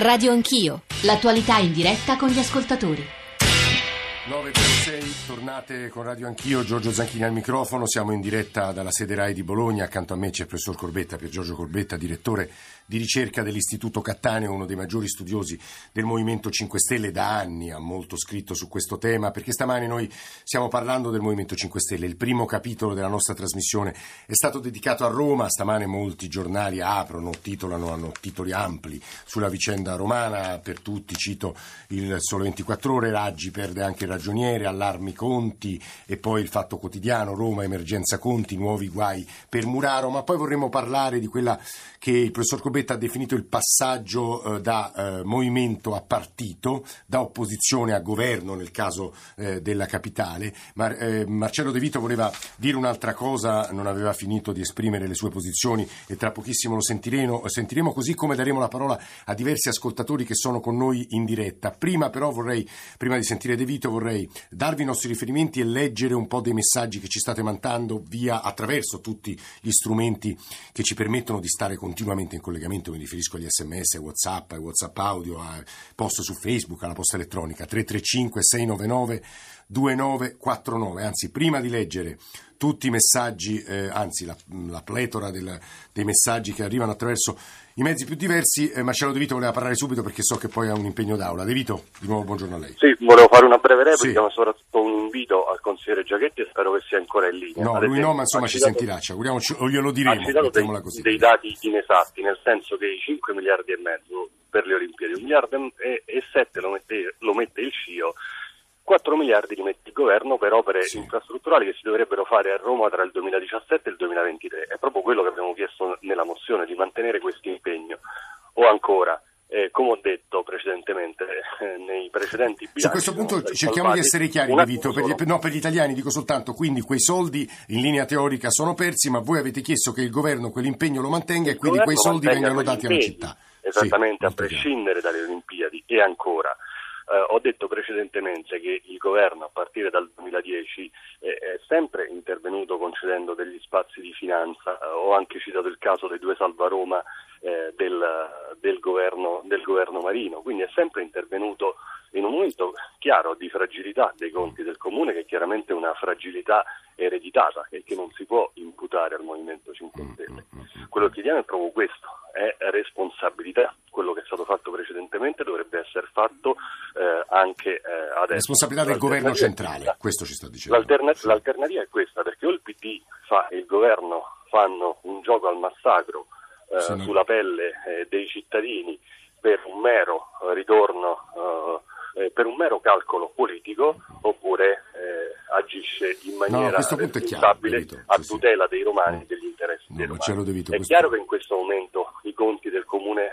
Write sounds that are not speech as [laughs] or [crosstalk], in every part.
Radio Anch'io, l'attualità in diretta con gli ascoltatori. 9.36, tornate con Radio Anch'io, Giorgio Zanchini al microfono, siamo in diretta dalla sede RAI di Bologna, accanto a me c'è il professor Corbetta, Pier Giorgio Corbetta, direttore di ricerca dell'Istituto Cattaneo, uno dei maggiori studiosi del Movimento 5 Stelle da anni, ha molto scritto su questo tema, perché stamani noi stiamo parlando del Movimento 5 Stelle. Il primo capitolo della nostra trasmissione è stato dedicato a Roma, stamane molti giornali aprono, titolano, hanno titoli ampli sulla vicenda romana, per tutti cito il Sole 24 Ore, Raggi perde anche il ragioniere, allarmi Conti e poi il Fatto Quotidiano, Roma, emergenza Conti, nuovi guai per Muraro, ma poi vorremmo parlare di quella che il professor Corbetta ha definito il passaggio eh, da eh, movimento a partito, da opposizione a governo nel caso eh, della capitale. Mar- eh, Marcello De Vito voleva dire un'altra cosa, non aveva finito di esprimere le sue posizioni e tra pochissimo lo sentiremo, sentiremo così come daremo la parola a diversi ascoltatori che sono con noi in diretta. Prima però vorrei, prima di sentire De Vito, vorrei darvi i nostri riferimenti e leggere un po' dei messaggi che ci state mandando via attraverso tutti gli strumenti che ci permettono di stare con continuamente in collegamento, mi riferisco agli sms, ai whatsapp, ai whatsapp audio, a post su Facebook, alla posta elettronica 335 699 2949, anzi prima di leggere tutti i messaggi, eh, anzi la, la pletora del, dei messaggi che arrivano attraverso i mezzi più diversi, eh, Marcello De Vito voleva parlare subito perché so che poi ha un impegno d'aula. De Vito, di nuovo buongiorno a lei. Sì, volevo fare una breve replica, sì. ma soprattutto un invito al consigliere Giachetti e spero che sia ancora in linea. No, Ad lui esempio, no, ma insomma ci sentirà, ci auguriamoci, o glielo diremo, mettiamola così. dei dati inesatti, nel senso che i 5 miliardi e mezzo per le Olimpiadi, un miliardo e, e 7 lo mette, lo mette il CIO 4 miliardi li mette il governo per opere sì. infrastrutturali che si dovrebbero fare a Roma tra il 2017 e il 2023. È proprio quello che abbiamo chiesto nella mozione, di mantenere questo impegno. O ancora, eh, come ho detto precedentemente eh, nei precedenti bilanci... Su questo punto cerchiamo di essere chiari, Vito, per gli, no, per gli italiani dico soltanto, quindi quei soldi in linea teorica sono persi, ma voi avete chiesto che il governo quell'impegno lo mantenga il e quindi quei soldi vengano dati alla città. Esattamente, sì, a prescindere dalle Olimpiadi. E ancora, eh, ho detto precedentemente che il governo a partire dal 2010 eh, è sempre intervenuto concedendo degli spazi di finanza, eh, ho anche citato il caso dei due Salvaroma eh, del, del, governo, del governo Marino, quindi è sempre intervenuto in un momento chiaro di fragilità dei conti del comune, che è chiaramente una fragilità ereditata e che non si può imputare al Movimento 5 mm, Stelle. Mm, mm, Quello che chiediamo è proprio questo, è responsabilità. Quello che è stato fatto precedentemente dovrebbe essere fatto eh, anche eh, adesso. Responsabilità del governo centrale, questo ci sta dicendo. L'alterna- l'alternativa è questa, perché o il PD fa, e il governo fanno un gioco al massacro eh, sì, sulla pelle eh, dei cittadini per un mero ritorno eh, eh, per un mero calcolo politico oppure eh, agisce in maniera no, responsabile chiaro, a tutela dei romani e degli interessi no, dei romani. Devito, è questo... chiaro che in questo momento i conti del comune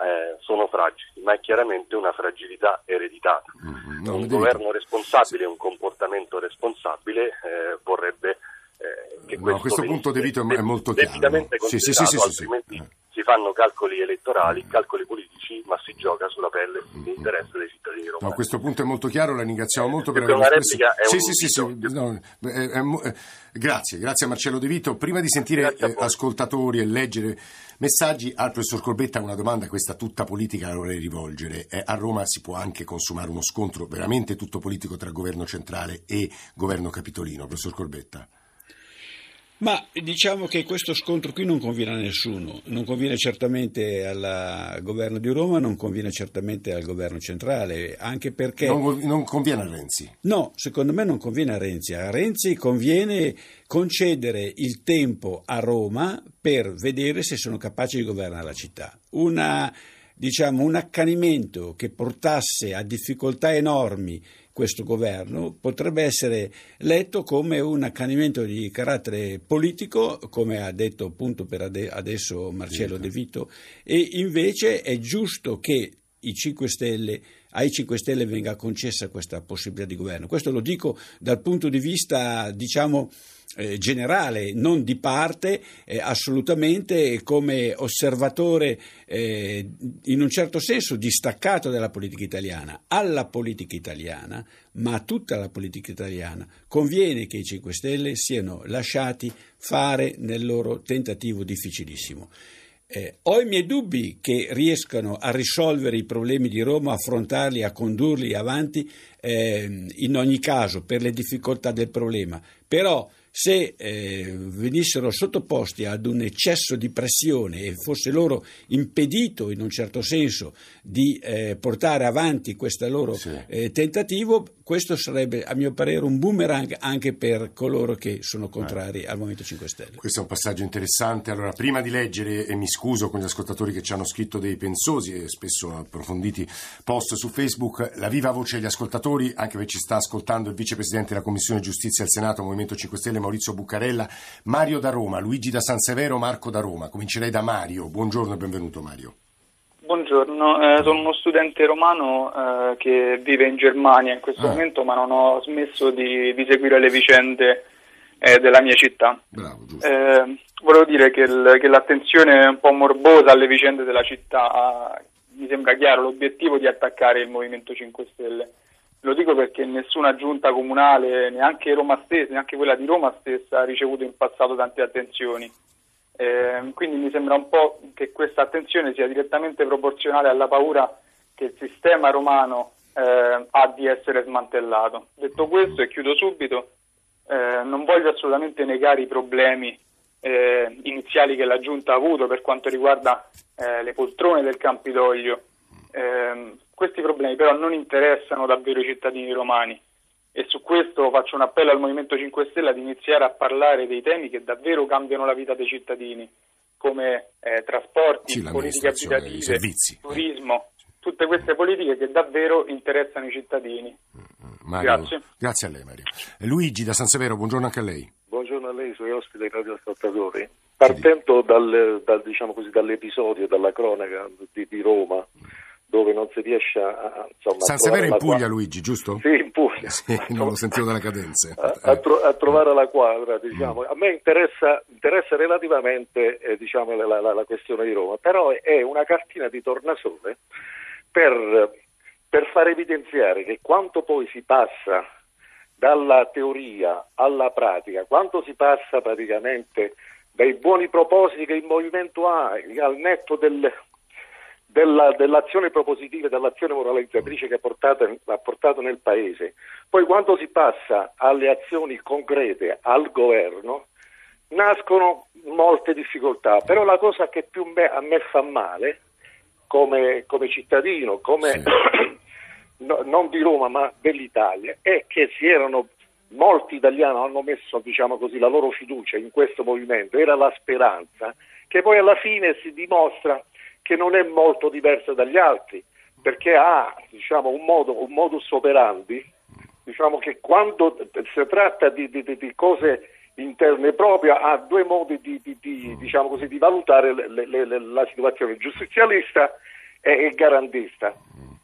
eh, sono fragili, ma è chiaramente una fragilità ereditata. Mm-hmm. No, un governo responsabile e sì. un comportamento responsabile eh, vorrebbe eh, no, a questo punto De Vito è molto chiaro. Sì, sì, sì, altrimenti eh. si fanno calcoli elettorali, calcoli politici, ma si gioca sulla pelle l'interesse dei cittadini romani. No, a questo punto è molto chiaro, la ringraziamo eh, molto per aver espresso... Sì, sì, sì, sì, no, grazie, grazie a Marcello De Vito. Prima di sentire eh, ascoltatori e leggere messaggi, al professor Corbetta una domanda, questa tutta politica la vorrei rivolgere. Eh, a Roma si può anche consumare uno scontro veramente tutto politico tra governo centrale e governo capitolino, professor Corbetta? Ma diciamo che questo scontro qui non conviene a nessuno, non conviene certamente al governo di Roma, non conviene certamente al governo centrale, anche perché... Non, non, conviene a Renzi? No, secondo me non conviene a Renzi. A Renzi conviene concedere il tempo a Roma per vedere se sono capaci di governare la città. Una, diciamo, un accanimento che portasse a difficoltà enormi questo governo potrebbe essere letto come un accanimento di carattere politico, come ha detto appunto per adesso Marcello De Vito, e invece è giusto che i 5 Stelle, ai 5 Stelle venga concessa questa possibilità di governo. Questo lo dico dal punto di vista, diciamo, eh, generale, non di parte, eh, assolutamente come osservatore eh, in un certo senso distaccato dalla politica italiana, alla politica italiana, ma a tutta la politica italiana. Conviene che i 5 Stelle siano lasciati fare nel loro tentativo difficilissimo. Eh, ho i miei dubbi che riescano a risolvere i problemi di Roma, affrontarli, a condurli avanti, eh, in ogni caso per le difficoltà del problema. Però se eh, venissero sottoposti ad un eccesso di pressione e fosse loro impedito in un certo senso di eh, portare avanti questo loro sì. eh, tentativo, questo sarebbe a mio parere un boomerang anche per coloro che sono contrari al Movimento 5 Stelle. Questo è un passaggio interessante. Allora, prima di leggere, e mi scuso con gli ascoltatori che ci hanno scritto dei pensosi e spesso approfonditi post su Facebook, la viva voce degli ascoltatori, anche perché ci sta ascoltando il vicepresidente della Commissione Giustizia al Senato, Movimento 5 Stelle, Maurizio Buccarella, Mario da Roma, Luigi da San Severo, Marco da Roma. Comincerei da Mario. Buongiorno e benvenuto Mario. Buongiorno, eh, sono uno studente romano eh, che vive in Germania in questo ah. momento, ma non ho smesso di, di seguire le vicende eh, della mia città. Bravo, eh, volevo dire che, il, che, l'attenzione un po' morbosa alle vicende della città mi sembra chiaro l'obiettivo di attaccare il Movimento 5 Stelle. Lo dico perché nessuna giunta comunale, neanche Roma stessa, neanche quella di Roma stessa, ha ricevuto in passato tante attenzioni. Eh, quindi mi sembra un po' che questa attenzione sia direttamente proporzionale alla paura che il sistema romano eh, ha di essere smantellato. Detto questo, e chiudo subito, eh, non voglio assolutamente negare i problemi eh, iniziali che la Giunta ha avuto per quanto riguarda eh, le poltrone del Campidoglio. Questi problemi però non interessano davvero i cittadini romani e su questo faccio un appello al Movimento 5 Stelle ad iniziare a parlare dei temi che davvero cambiano la vita dei cittadini, come eh, trasporti, sì, politiche abitative, servizi. turismo, tutte queste politiche che davvero interessano i cittadini. Mario, grazie. Grazie a lei Mario. Luigi da San Severo, buongiorno anche a lei. Buongiorno a lei, suoi ospiti e radioascoltatori. Partendo dal, dal, diciamo così, dall'episodio, dalla cronaca di, di Roma, dove non si riesce a... Insomma, San Severo in Puglia, quadra. Luigi, giusto? Sì, in Puglia. [laughs] Sì, non lo sentivo dalle cadenze. A, a, tro- a trovare la quadra, diciamo. Mm. A me interessa, interessa relativamente eh, diciamo, la, la, la, questione di Roma, però è una cartina di tornasole per, per far evidenziare che quanto poi si passa dalla teoria alla pratica, quanto si passa praticamente dai buoni propositi che il movimento ha al netto del, della, dell'azione propositiva e dell'azione moralizzatrice che ha portato, ha portato nel Paese. Poi quando si passa alle azioni concrete al governo, nascono molte difficoltà, però la cosa che più me, a me fa male come, come cittadino, come, sì. [clears throat] no, non di Roma ma dell'Italia, è che si erano molti italiani hanno messo diciamo così, la loro fiducia in questo movimento, era la speranza, che poi alla fine si dimostra che non è molto diversa dagli altri, perché ha diciamo, un, modo, un modus operandi diciamo, che quando si tratta di, di, di, cose interne proprie ha due modi di, diciamo così, valutare le, le, le, la situazione, giustizialista e, e garantista.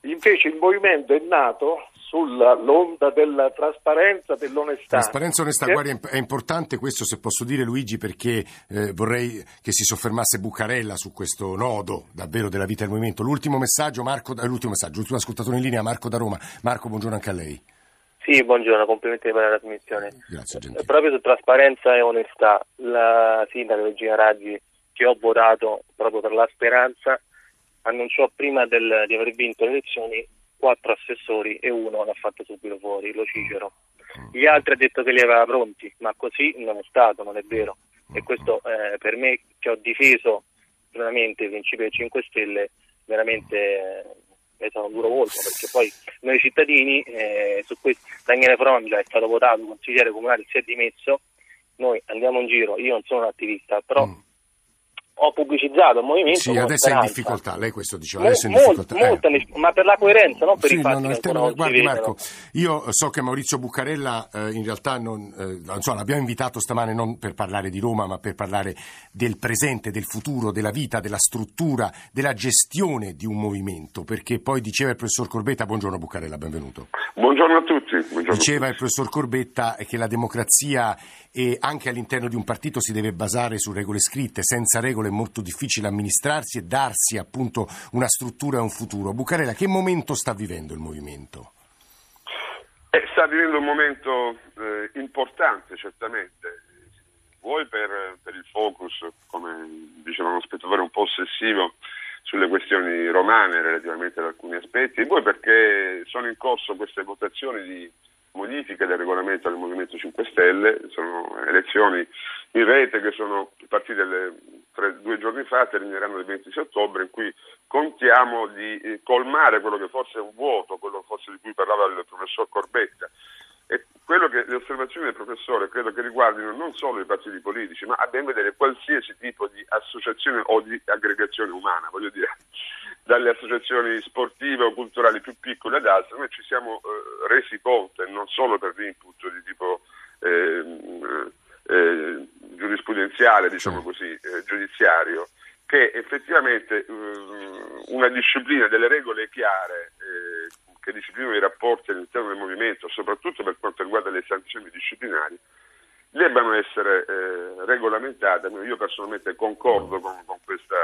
Invece il movimento è nato sull'onda della trasparenza, dell'onestà. Trasparenza e onestà, guardi, è importante questo se posso dire Luigi perché eh, vorrei che si soffermasse Bucarella su questo nodo davvero della vita del movimento. L'ultimo messaggio, Marco, eh, l'ultimo messaggio, l'ultimo ascoltatore in linea, Marco da Roma. Marco, buongiorno anche a lei. Sì, buongiorno, complimenti per la trasmissione. Grazie, gentile. Proprio su trasparenza e onestà, la sindaca Regina Raggi che ho votato proprio per la speranza annunciò prima del, di aver vinto le elezioni quattro assessori e uno l'ha fatto subito fuori, lo Cicero. Gli altri ha detto che li aveva pronti, ma così non è stato, non è vero. E questo eh, per me che ho difeso veramente i principi dei 5 Stelle, veramente eh, mi sono duro volto, perché poi noi cittadini, eh, su questo Daniele Frongia è stato votato consigliere comunale, si è dimesso, noi andiamo in giro, io non sono un attivista, però mm ho pubblicizzato il movimento. Sì, adesso è in difficoltà, lei questo diceva, adesso è in difficoltà. Molto, eh. ma per la coerenza, non per sì, i fatti no, no, tema, Guardi Marco, io so che Maurizio Buccarella eh, in realtà non, eh, insomma, l'abbiamo invitato stamane non per parlare di Roma, ma per parlare del presente, del futuro, della vita, della struttura, della gestione di un movimento, perché poi diceva il professor Corbetta, buongiorno Buccarella, benvenuto. Buongiorno a tutti. Buongiorno diceva il professor Corbetta che la democrazia e anche all'interno di un partito si deve basare su regole scritte, senza regole è molto difficile amministrarsi e darsi appunto una struttura e un futuro. Bucarella, che momento sta vivendo il movimento? Eh, sta vivendo un momento eh, importante, certamente. Vuoi per, per il focus, come diceva uno spettatore un po' ossessivo, sulle questioni romane relativamente ad alcuni aspetti, e poi perché sono in corso queste votazioni di modifiche del regolamento del Movimento 5 Stelle, sono elezioni in rete che sono partite le, tre, due giorni fa, termineranno il 26 ottobre, in cui contiamo di eh, colmare quello che forse è un vuoto, quello forse di cui parlava il professor Corbetta, e che le osservazioni del professore credo che riguardino non solo i partiti politici, ma a ben vedere qualsiasi tipo di associazione o di aggregazione umana, voglio dire, [laughs] dalle associazioni sportive o culturali più piccole ad altre, noi ci siamo eh, resi conto, e non solo per l'input di tipo eh, eh, giurisprudenziale, diciamo così, eh, giudiziario, che effettivamente eh, una disciplina delle regole chiare eh, che disciplinano i rapporti all'interno del movimento, soprattutto per quanto riguarda le sanzioni disciplinari, debbano essere eh, regolamentate. Io personalmente concordo con, con questa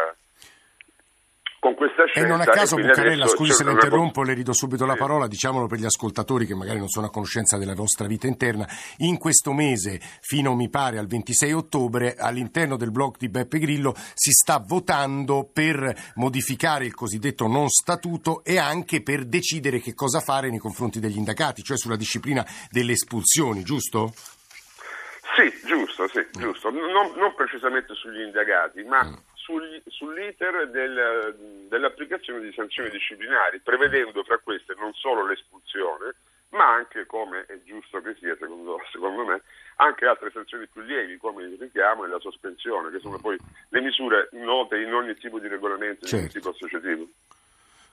questa scelta. E non a caso, Buccarella, scusi se la interrompo, le rido subito la parola, diciamolo per gli ascoltatori che magari non sono a conoscenza della vostra vita interna. In questo mese, fino mi pare al 26 ottobre, all'interno del blog di Beppe Grillo si sta votando per modificare il cosiddetto non statuto e anche per decidere che cosa fare nei confronti degli indagati, cioè sulla disciplina delle espulsioni, giusto? Sì, giusto, sì, giusto. Non, non precisamente sugli indagati, ma sugli, sull'iter del, dell'applicazione di sanzioni disciplinari, prevedendo fra queste non solo l'espulsione, ma anche, come è giusto che sia secondo, secondo me, anche altre sanzioni più lievi come il richiamo e la sospensione, che sono poi le misure note in ogni tipo di regolamento certo. di tipo associativo.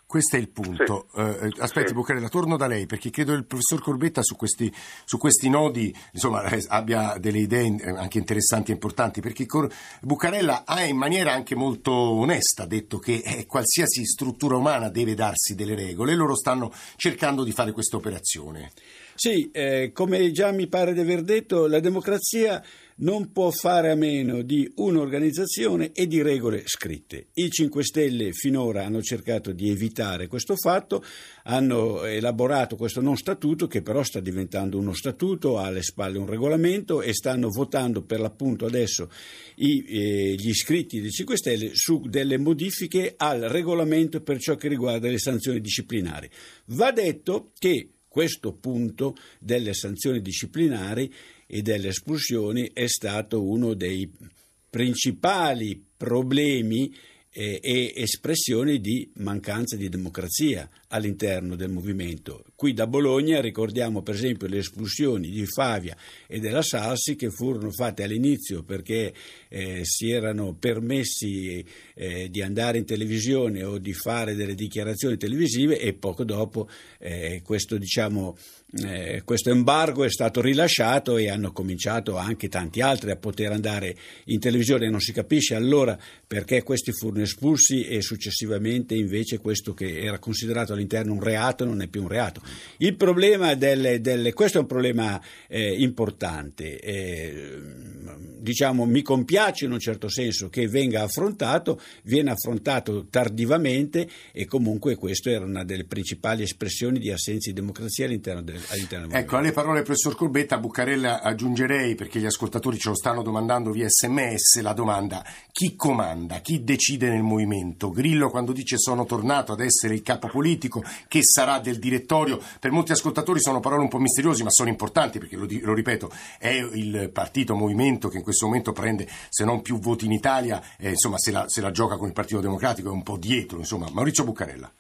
Questo è il punto. Sì. Uh, aspetti, sì. Buccarella, torno da lei perché credo il professor Corbetta su questi, su questi nodi insomma, eh, abbia delle idee anche interessanti e importanti. Perché Cor- Buccarella ha in maniera anche molto onesta detto che eh, qualsiasi struttura umana deve darsi delle regole e loro stanno cercando di fare questa operazione. Sì, eh, come già mi pare di aver detto, la democrazia non può fare a meno di un'organizzazione e di regole scritte. I 5 Stelle finora hanno cercato di evitare questo fatto, hanno elaborato questo non statuto che però sta diventando uno statuto, ha alle spalle un regolamento e stanno votando per l'appunto adesso i, eh, gli iscritti dei 5 Stelle su delle modifiche al regolamento per ciò che riguarda le sanzioni disciplinari. Va detto che questo punto delle sanzioni disciplinari e delle espulsioni è stato uno dei principali problemi eh, e espressioni di mancanza di democrazia all'interno del movimento. Qui da Bologna ricordiamo per esempio le espulsioni di Favia e della Salsi che furono fatte all'inizio perché eh, si erano permessi eh, di andare in televisione o di fare delle dichiarazioni televisive e poco dopo eh, questo, diciamo, eh, questo embargo è stato rilasciato e hanno cominciato anche tanti altri a poter andare in televisione. Non si capisce allora perché questi furono espulsi e successivamente invece questo che era considerato all'interno un reato non è più un reato. Il problema delle, delle questo è un problema eh, importante, eh, diciamo mi compiace in un certo senso che venga affrontato, viene affrontato tardivamente e comunque questa era una delle principali espressioni di assenza di democrazia all'interno del, all'interno del Ecco, alle parole del professor Corbetta, Buccarella aggiungerei, perché gli ascoltatori ce lo stanno domandando via sms, la domanda chi comanda, chi decide nel movimento? Grillo quando dice sono tornato ad essere il capo politico, politico che sarà del direttorio. Per molti ascoltatori sono parole un po' misteriose, ma sono importanti perché, lo, lo ripeto, è il partito movimento che in questo momento prende, se non più voti in Italia, eh, insomma, se la, se la, gioca con il Partito Democratico è un po' dietro. Insomma. Maurizio Buccarella.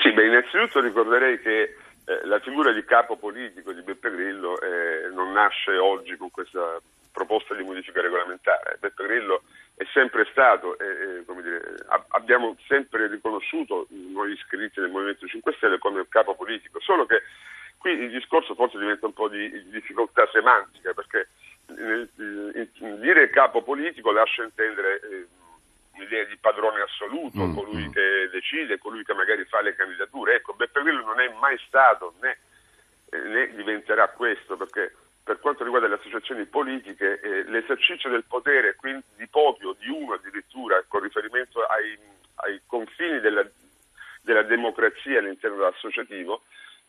Sì, beh, innanzitutto ricorderei che eh, la figura di capo politico di Beppe Grillo eh, non nasce oggi con questa proposta di modifica regolamentare. Beppe Grillo è sempre stato, eh, dire, abbiamo sempre riconosciuto noi iscritti nel Movimento 5 Stelle come capo politico, solo che qui il discorso forse diventa un po' di, di difficoltà semantica, perché nel, in, dire capo politico lascia intendere eh, un'idea di padrone assoluto, mm, colui mm. che decide, colui che magari fa le candidature. Ecco, Beppe Grillo non è mai stato né, eh, né diventerà questo, perché per quanto riguarda le associazioni politiche, eh, l'esercizio del potere, quindi di pochi o di uno addirittura, con riferimento ai, ai confini della, della, democrazia all'interno dell'associativo,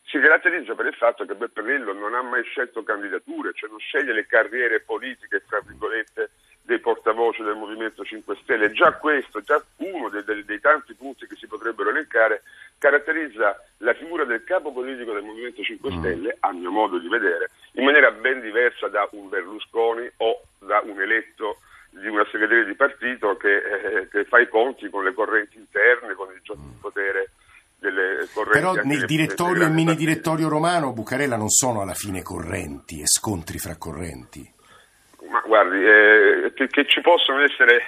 si, caratterizza per il fatto che Beppe Grillo non ha mai scelto candidature, cioè non sceglie le carriere politiche, tra virgolette, dei portavoce del Movimento 5 Stelle. Già questo, già uno dei, dei, dei, tanti punti che si potrebbero elencare, caratterizza la figura del capo politico del Movimento 5 mm. Stelle, a mio modo di vedere, in maniera ben diversa da un Berlusconi o da un eletto di una segreteria di partito che, eh, che fa i conti con le correnti interne, con il gioco di potere delle correnti. Però nel direttorio e mini direttorio romano Bucarella non sono alla fine correnti e scontri fra correnti. Ma guardi, eh, che, che, ci possono essere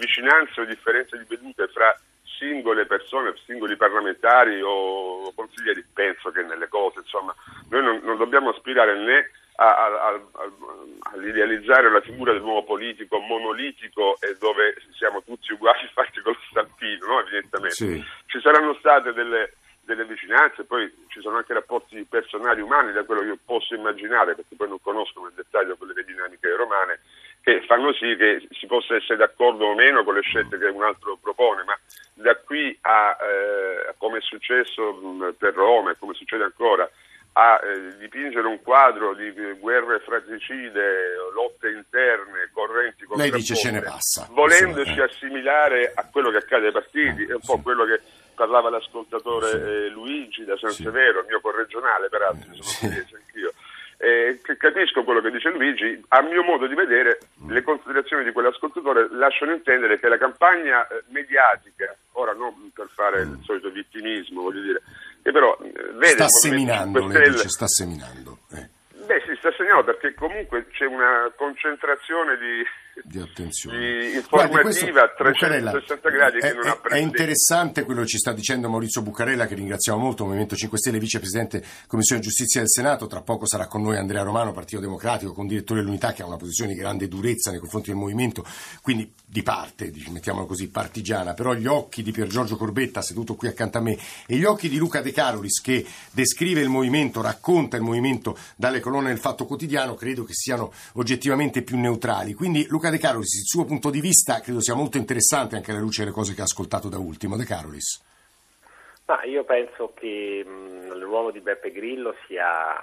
vicinanze o differenze di vedute fra singole persone, singoli parlamentari o consiglieri, penso che nelle cose, insomma, noi non, non dobbiamo aspirare né all'idealizzare la figura del nuovo politico monolitico e dove siamo tutti uguali [laughs] fatti con lo stampino, no? evidentemente. Sì. Ci saranno state delle, delle vicinanze, poi ci sono anche rapporti personali umani, da quello che io posso immaginare, perché poi non conosco nel dettaglio quelle dinamiche romane, che fanno sì che si possa essere d'accordo o meno con le scelte che un altro propone, ma da qui a, eh, come è successo mh, per Roma e come succede ancora, a eh, dipingere un quadro di guerre fratricide, lotte interne, correnti Lei dice ce ne passa. Volendoci assimilare a quello che accade ai partiti, è un po' quello che parlava l'ascoltatore sì. eh, Luigi da San sì. Severo, mio corregionale peraltro, sono sì. anch'io. Eh, capisco quello che dice Luigi, a mio modo di vedere mm. le considerazioni di quell'ascoltatore lasciano intendere che la campagna eh, mediatica, ora non per fare mm. il solito vittimismo, voglio dire, che però eh, vede... Sta seminando, lei dice, sta seminando. Eh. Beh, si sta segnando perché comunque c'è una concentrazione di di attenzione. Di informativa a 360 gradi è, ha È interessante quello che ci sta dicendo Maurizio Buccarella, che ringraziamo molto, Movimento 5 Stelle, vicepresidente Commissione Giustizia del Senato. Tra poco sarà con noi Andrea Romano, Partito Democratico, con direttore dell'Unità, che ha una posizione di grande durezza nei confronti del movimento, quindi di parte, mettiamolo così, partigiana. Però gli occhi di Pier Giorgio Corbetta, seduto qui accanto a me, e gli occhi di Luca De Carolis, che descrive il movimento, racconta il movimento dalle colonne del Fatto Quotidiano, credo che siano oggettivamente più neutrali. Quindi Luca De Carolis, il suo punto di vista credo sia molto interessante anche alla luce delle cose che ha ascoltato da ultimo. De Carolis. Ma io penso che mh, l'uomo di Beppe Grillo sia,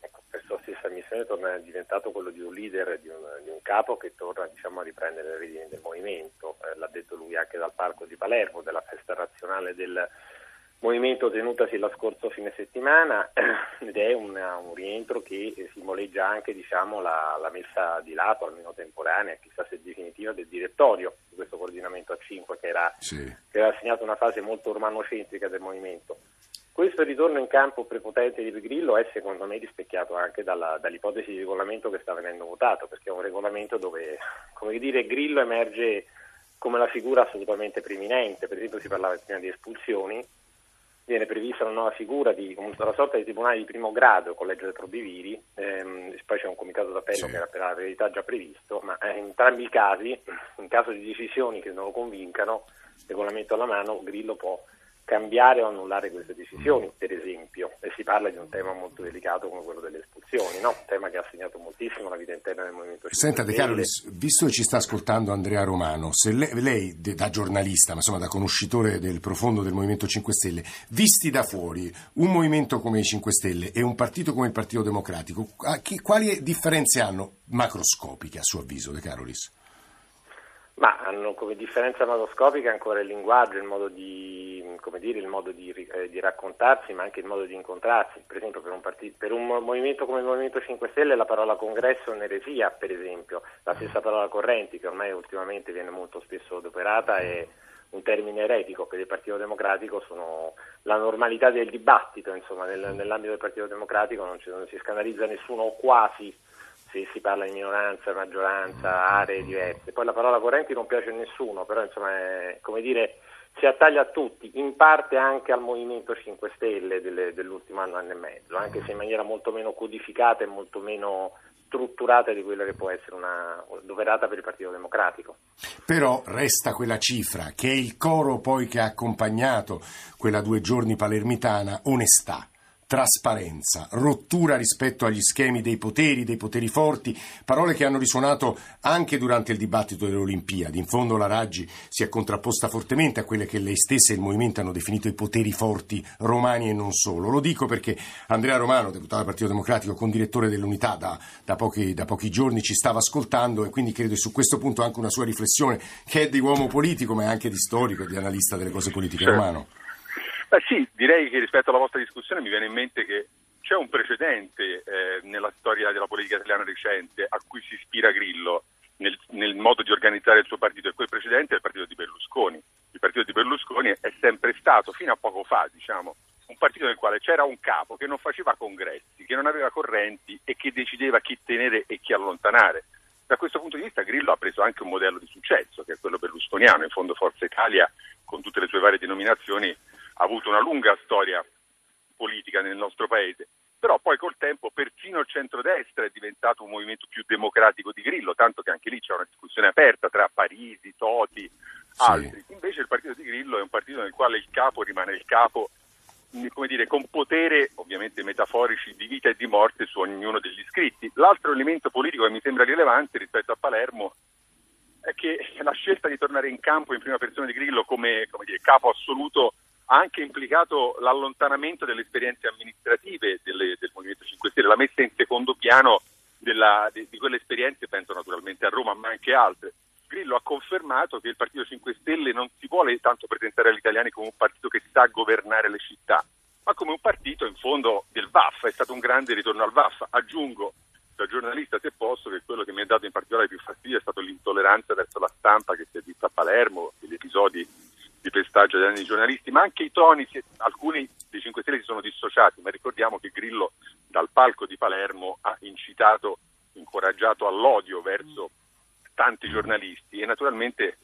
ecco, per sua stessa missione, torna, diventato quello di un leader, di un, di un capo che torna diciamo, a riprendere le redini del movimento. Eh, l'ha detto lui anche dal Parco di Palermo, della festa razionale del movimento tenutasi la scorsa fine settimana [clears throat] ed è una, un rientro che simboleggia anche diciamo, la, la, messa di lato, almeno temporanea, chissà se definitiva, del direttorio di questo coordinamento a 5 che era, sì. che era assegnato una fase molto ormanocentrica del movimento. Questo ritorno in campo prepotente di Grillo è secondo me rispecchiato anche dalla, dall'ipotesi di regolamento che sta venendo votato, perché è un regolamento dove come dire, Grillo emerge come la figura assolutamente preeminente, per esempio si parlava prima di espulsioni, viene prevista una nuova figura di una sorta di tribunale di primo grado, collegio dei probiviri, ehm, poi c'è un comitato d'appello sì. che era per la verità già previsto, ma eh, in entrambi i casi, in caso di decisioni che non lo convincano, regolamento alla mano, Grillo può cambiare o annullare queste decisioni, per esempio, e parla di un tema molto delicato come quello delle espulsioni, no? un tema che ha segnato moltissimo la vita interna del Movimento 5 Senta De Carolis, visto che ci sta ascoltando Andrea Romano, se lei, lei, da giornalista, ma insomma da conoscitore del profondo del Movimento 5 Stelle, visti da fuori un movimento come i 5 Stelle e un partito come il Partito Democratico, quali differenze hanno macroscopiche a suo avviso, De Carolis? Hanno come differenza macroscopica ancora il linguaggio, il modo di, dire, il modo di, eh, di raccontarsi, ma anche il modo di incontrarsi. Per esempio per un, partito, per un, movimento come il Movimento 5 Stelle la parola congresso è un'eresia, per esempio. La stessa parola correnti, che ormai ultimamente viene molto spesso adoperata, è un termine eretico. Per il Partito Democratico sono la normalità del dibattito, insomma, nel, nell'ambito del Partito Democratico non, ci, non si scandalizza nessuno o quasi se si parla di minoranza, maggioranza, aree diverse. Poi la parola correnti non piace a nessuno, però insomma è, come dire, si attaglia a tutti, in parte anche al Movimento 5 Stelle delle, dell'ultimo anno, anno e mezzo, anche se in maniera molto meno codificata e molto meno strutturata di quella che può essere una doverata per il Partito Democratico. Però resta quella cifra che è il coro poi che ha accompagnato quella due giorni palermitana, onestà trasparenza, rottura rispetto agli schemi dei poteri, dei poteri forti, parole che hanno risuonato anche durante il dibattito delle Olimpiadi. In fondo la Raggi si è contrapposta fortemente a quelle che lei stessa e il movimento hanno definito i poteri forti romani e non solo. Lo dico perché Andrea Romano, deputato del Partito Democratico, condirettore dell'Unità da, da, pochi, da pochi giorni, ci stava ascoltando e quindi credo su questo punto anche una sua riflessione che è di uomo politico ma è anche di storico, di analista delle cose politiche certo. romano. Beh sì, direi che rispetto alla vostra discussione mi viene in mente che c'è un precedente eh, nella storia della politica italiana recente a cui si ispira Grillo nel, nel, modo di organizzare il suo partito e quel precedente è il partito di Berlusconi. Il partito di Berlusconi è sempre stato, fino a poco fa, diciamo, un partito nel quale c'era un capo che non faceva congressi, che non aveva correnti e che decideva chi tenere e chi allontanare. Da questo punto di vista Grillo ha preso anche un modello di successo, che è quello berlusconiano. In fondo Forza Italia, con tutte le sue varie denominazioni, ha avuto una lunga storia politica nel nostro paese, però poi col tempo persino il centrodestra è diventato un movimento più democratico di Grillo, tanto che anche lì c'è una discussione aperta tra Parisi, Toti, altri. Sì. Invece il partito di Grillo è un partito nel quale il capo rimane il capo come dire, con potere ovviamente metaforici di vita e di morte su ognuno degli iscritti. L'altro elemento politico che mi sembra rilevante rispetto a Palermo è che la scelta di tornare in campo in prima persona di Grillo come, come dire, capo assoluto ha anche implicato l'allontanamento delle esperienze amministrative delle, del Movimento 5 Stelle, la messa in secondo piano della, di, di, quelle esperienze, penso naturalmente a Roma, ma anche altre. Grillo ha confermato che il Partito 5 Stelle non si vuole tanto presentare agli italiani come un partito che sa governare le città, ma come un partito in fondo del VAF, è stato un grande ritorno al VAF. Aggiungo da giornalista se posso che quello che mi ha dato in particolare più fastidio è stato l'intolleranza verso la stampa che si è vista a Palermo, gli episodi di pestaggio dei giornalisti, ma anche i toni, alcuni dei 5 Stelle si sono dissociati, ma ricordiamo che Grillo dal palco di Palermo ha incitato, incoraggiato all'odio verso tanti giornalisti e naturalmente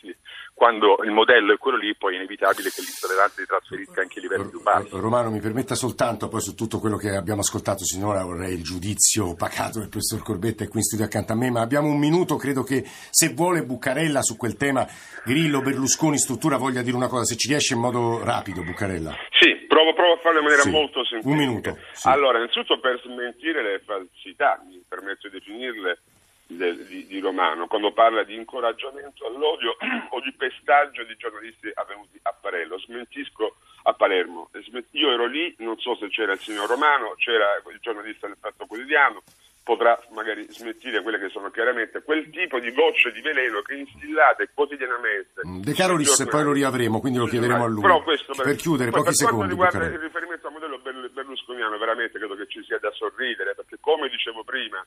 si, quando il modello è quello lì, poi è inevitabile che l'intolleranza si trasferisca anche ai livelli più bassi. Romano, mi permetta soltanto, poi su tutto quello che abbiamo ascoltato sinora vorrei il giudizio pacato del professor Corbetta è qui in studio accanto a me, ma abbiamo un minuto, credo che se vuole Buccarella su quel tema Grillo, Berlusconi, struttura, voglia dire una cosa, se ci riesce in modo rapido Buccarella. Sì, provo, provo a farlo in maniera sì, molto semplice. Un minuto. Sì. Allora, innanzitutto per smentire le falsità, mi permetto di definirle, di, di, Romano quando parla di incoraggiamento all'odio [clears throat] o di pestaggio di giornalisti avvenuti a Parello. Smentisco a Palermo. Io ero lì, non so se c'era il signor Romano, c'era il giornalista del Fatto Quotidiano, potrà magari smentire quelle che sono chiaramente quel tipo di gocce di veleno che instillate quotidianamente. Mm, De Carolis poi lo riavremo, quindi lo chiederemo a lui. Però questo per, per chiudere, pochi per secondi. Per quanto riguarda il riferimento al modello berlusconiano, veramente credo che ci sia da sorridere, perché come dicevo prima,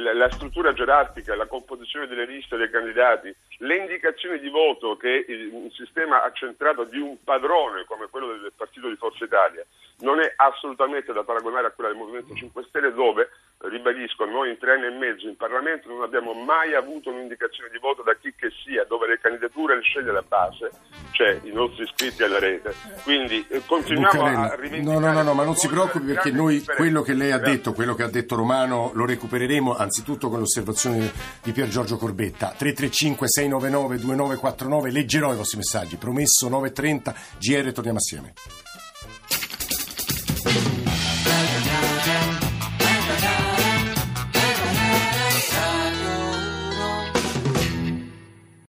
la struttura gerarchica, la composizione delle liste dei candidati, le indicazioni di voto che un sistema accentrato di un padrone come quello del Partito di Forza Italia non è assolutamente da paragonare a quella del Movimento 5 Stelle dove, ribadisco, noi in tre anni e mezzo in Parlamento non abbiamo mai avuto un'indicazione di voto da chi che sia, dove le candidature le sceglie la base, cioè i nostri iscritti alla rete. Quindi eh, continuiamo Buccarella. a rivendicare... No, no, no, no, ma non si preoccupi perché noi quello che lei ha detto, quello che ha detto Romano, lo recupereremo anzitutto con l'osservazione di Pier Giorgio Corbetta. 335 699 2949 leggerò i vostri messaggi. Promesso 9.30 GR torniamo assieme.